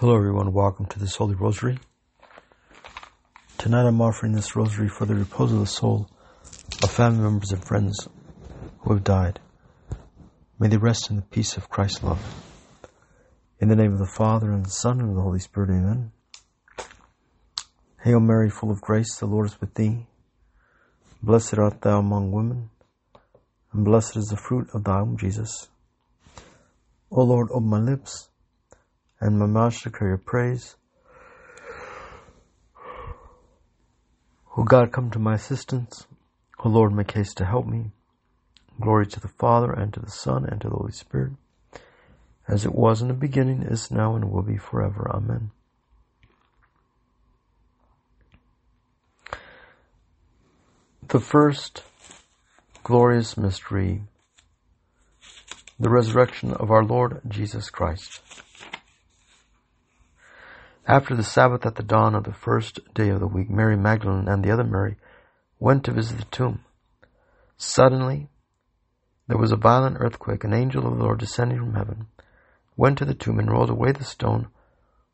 Hello, everyone. Welcome to this Holy Rosary. Tonight I'm offering this rosary for the repose of the soul of family members and friends who have died. May they rest in the peace of Christ's love. In the name of the Father, and the Son, and the Holy Spirit, amen. Hail Mary, full of grace, the Lord is with thee. Blessed art thou among women, and blessed is the fruit of thy womb, Jesus. O Lord, open my lips and declare your praise. O God, come to my assistance. O Lord, make haste to help me. Glory to the Father, and to the Son, and to the Holy Spirit, as it was in the beginning, is now, and will be forever. Amen. The first glorious mystery, the resurrection of our Lord Jesus Christ. After the Sabbath at the dawn of the first day of the week, Mary Magdalene and the other Mary went to visit the tomb. Suddenly, there was a violent earthquake. An angel of the Lord descending from heaven went to the tomb and rolled away the stone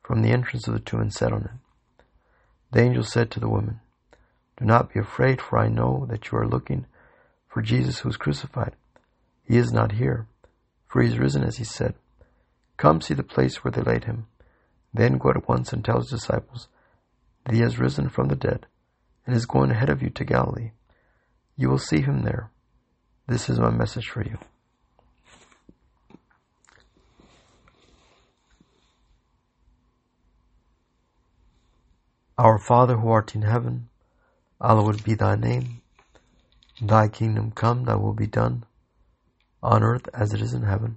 from the entrance of the tomb and sat on it. The angel said to the woman, Do not be afraid, for I know that you are looking for Jesus who was crucified. He is not here, for he is risen as he said. Come see the place where they laid him. Then go at once and tell his disciples that he has risen from the dead and is going ahead of you to Galilee. You will see him there. This is my message for you. Our Father who art in heaven, hallowed be thy name. Thy kingdom come, thy will be done, on earth as it is in heaven.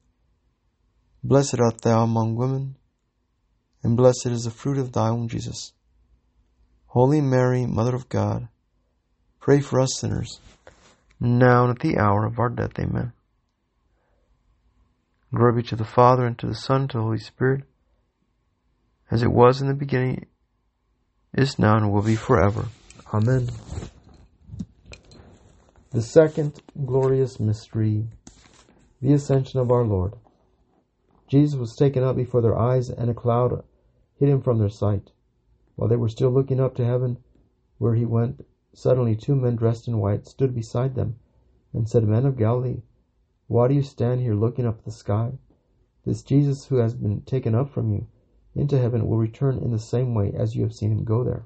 Blessed art thou among women, and blessed is the fruit of thy womb, Jesus. Holy Mary, Mother of God, pray for us sinners, now and at the hour of our death. Amen. Glory be to the Father, and to the Son, and to the Holy Spirit, as it was in the beginning, is now, and will be forever. Amen. The second glorious mystery, the ascension of our Lord. Jesus was taken up before their eyes, and a cloud hid him from their sight. While they were still looking up to heaven, where he went, suddenly two men dressed in white stood beside them, and said, Men of Galilee, why do you stand here looking up at the sky? This Jesus who has been taken up from you into heaven will return in the same way as you have seen him go there.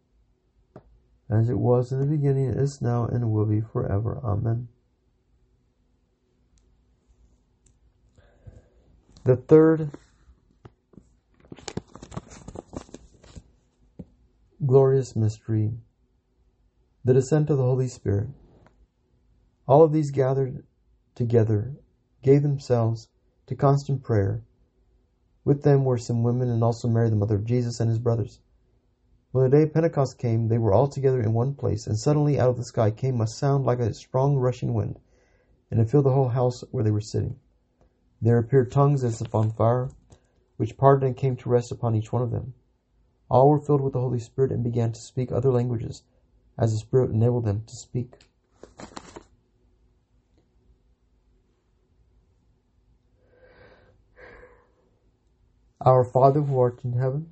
as it was in the beginning, is now, and will be forever. Amen. The third glorious mystery, the descent of the Holy Spirit. All of these gathered together gave themselves to constant prayer. With them were some women and also Mary, the mother of Jesus, and his brothers. When the day of Pentecost came, they were all together in one place, and suddenly out of the sky came a sound like a strong rushing wind, and it filled the whole house where they were sitting. There appeared tongues as if on fire, which parted and came to rest upon each one of them. All were filled with the Holy Spirit and began to speak other languages, as the Spirit enabled them to speak. Our Father who art in heaven,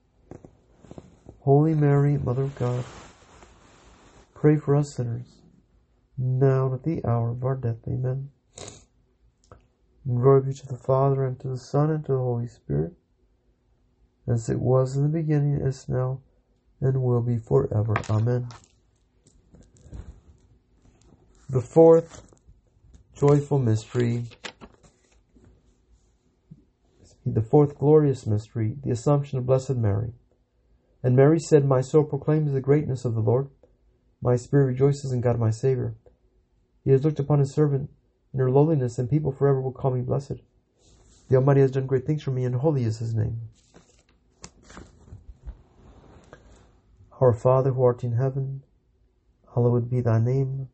Holy Mary, Mother of God, pray for us sinners, now and at the hour of our death. Amen. Glory be to the Father, and to the Son, and to the Holy Spirit, as it was in the beginning, is now, and will be forever. Amen. The fourth joyful mystery, the fourth glorious mystery, the Assumption of Blessed Mary. And Mary said, My soul proclaims the greatness of the Lord. My spirit rejoices in God my Saviour. He has looked upon his servant in her lowliness, and people forever will call me blessed. The Almighty has done great things for me, and holy is his name. Our Father who art in heaven, hallowed be thy name.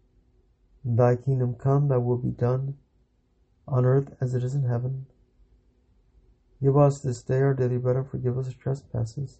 Thy kingdom come, thy will be done, on earth as it is in heaven. Give us this day our daily bread, and forgive us our trespasses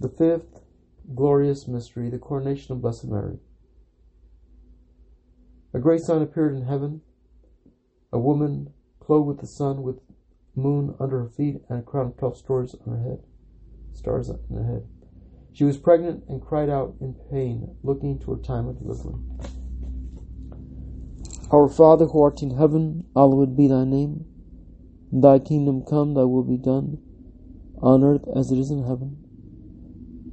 The fifth glorious mystery, the coronation of Blessed Mary. A great sign appeared in heaven a woman clothed with the sun, with moon under her feet, and a crown of twelve stars on her head. Stars on her head. She was pregnant and cried out in pain, looking to her time of delivery. Our Father who art in heaven, hallowed be thy name. Thy kingdom come, thy will be done, on earth as it is in heaven.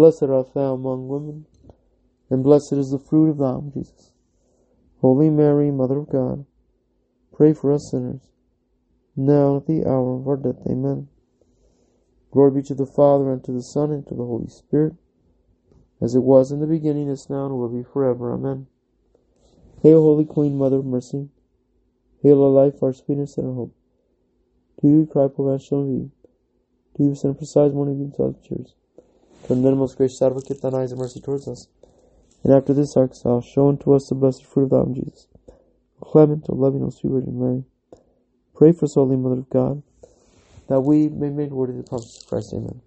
Blessed art thou among women, and blessed is the fruit of thy womb, Jesus. Holy Mary, Mother of God, pray for us sinners, now at the hour of our death. Amen. Glory be to the Father, and to the Son, and to the Holy Spirit, as it was in the beginning, is now, and will be forever. Amen. Hail, Holy Queen, Mother of Mercy. Hail our life, our sweetness, and our hope. To you cry, poor of you. To you we send precise beams of tears. From then, most gracious advocate, thine eyes of mercy towards us. And after this our exile, show unto us the blessed fruit of thy womb, Jesus. O clement, O loving, O sweet Virgin Mary. Pray for us, Holy Mother of God, that we may be made worthy of the promises of Christ. Amen.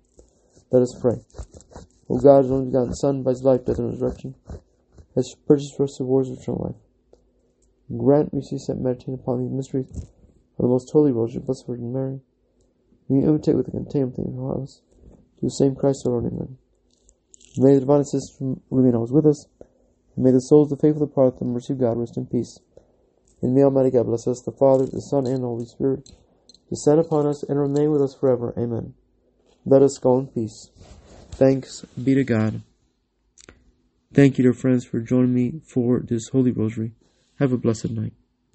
Let us pray. O God, whose only begotten Son, by his life, death, and resurrection, has purchased for us the rewards of eternal life. Grant we see cease meditating upon these mysteries of the most holy rosary Blessed Virgin Mary. We imitate with the contempt of our house. The same Christ our Lord. Amen. May the divine assistance remain always with us. And may the souls of the faithful depart the mercy of God rest in peace. And may Almighty God bless us, the Father, the Son, and the Holy Spirit, descend upon us and remain with us forever. Amen. Let us go in peace. Thanks be to God. Thank you, dear friends, for joining me for this Holy Rosary. Have a blessed night.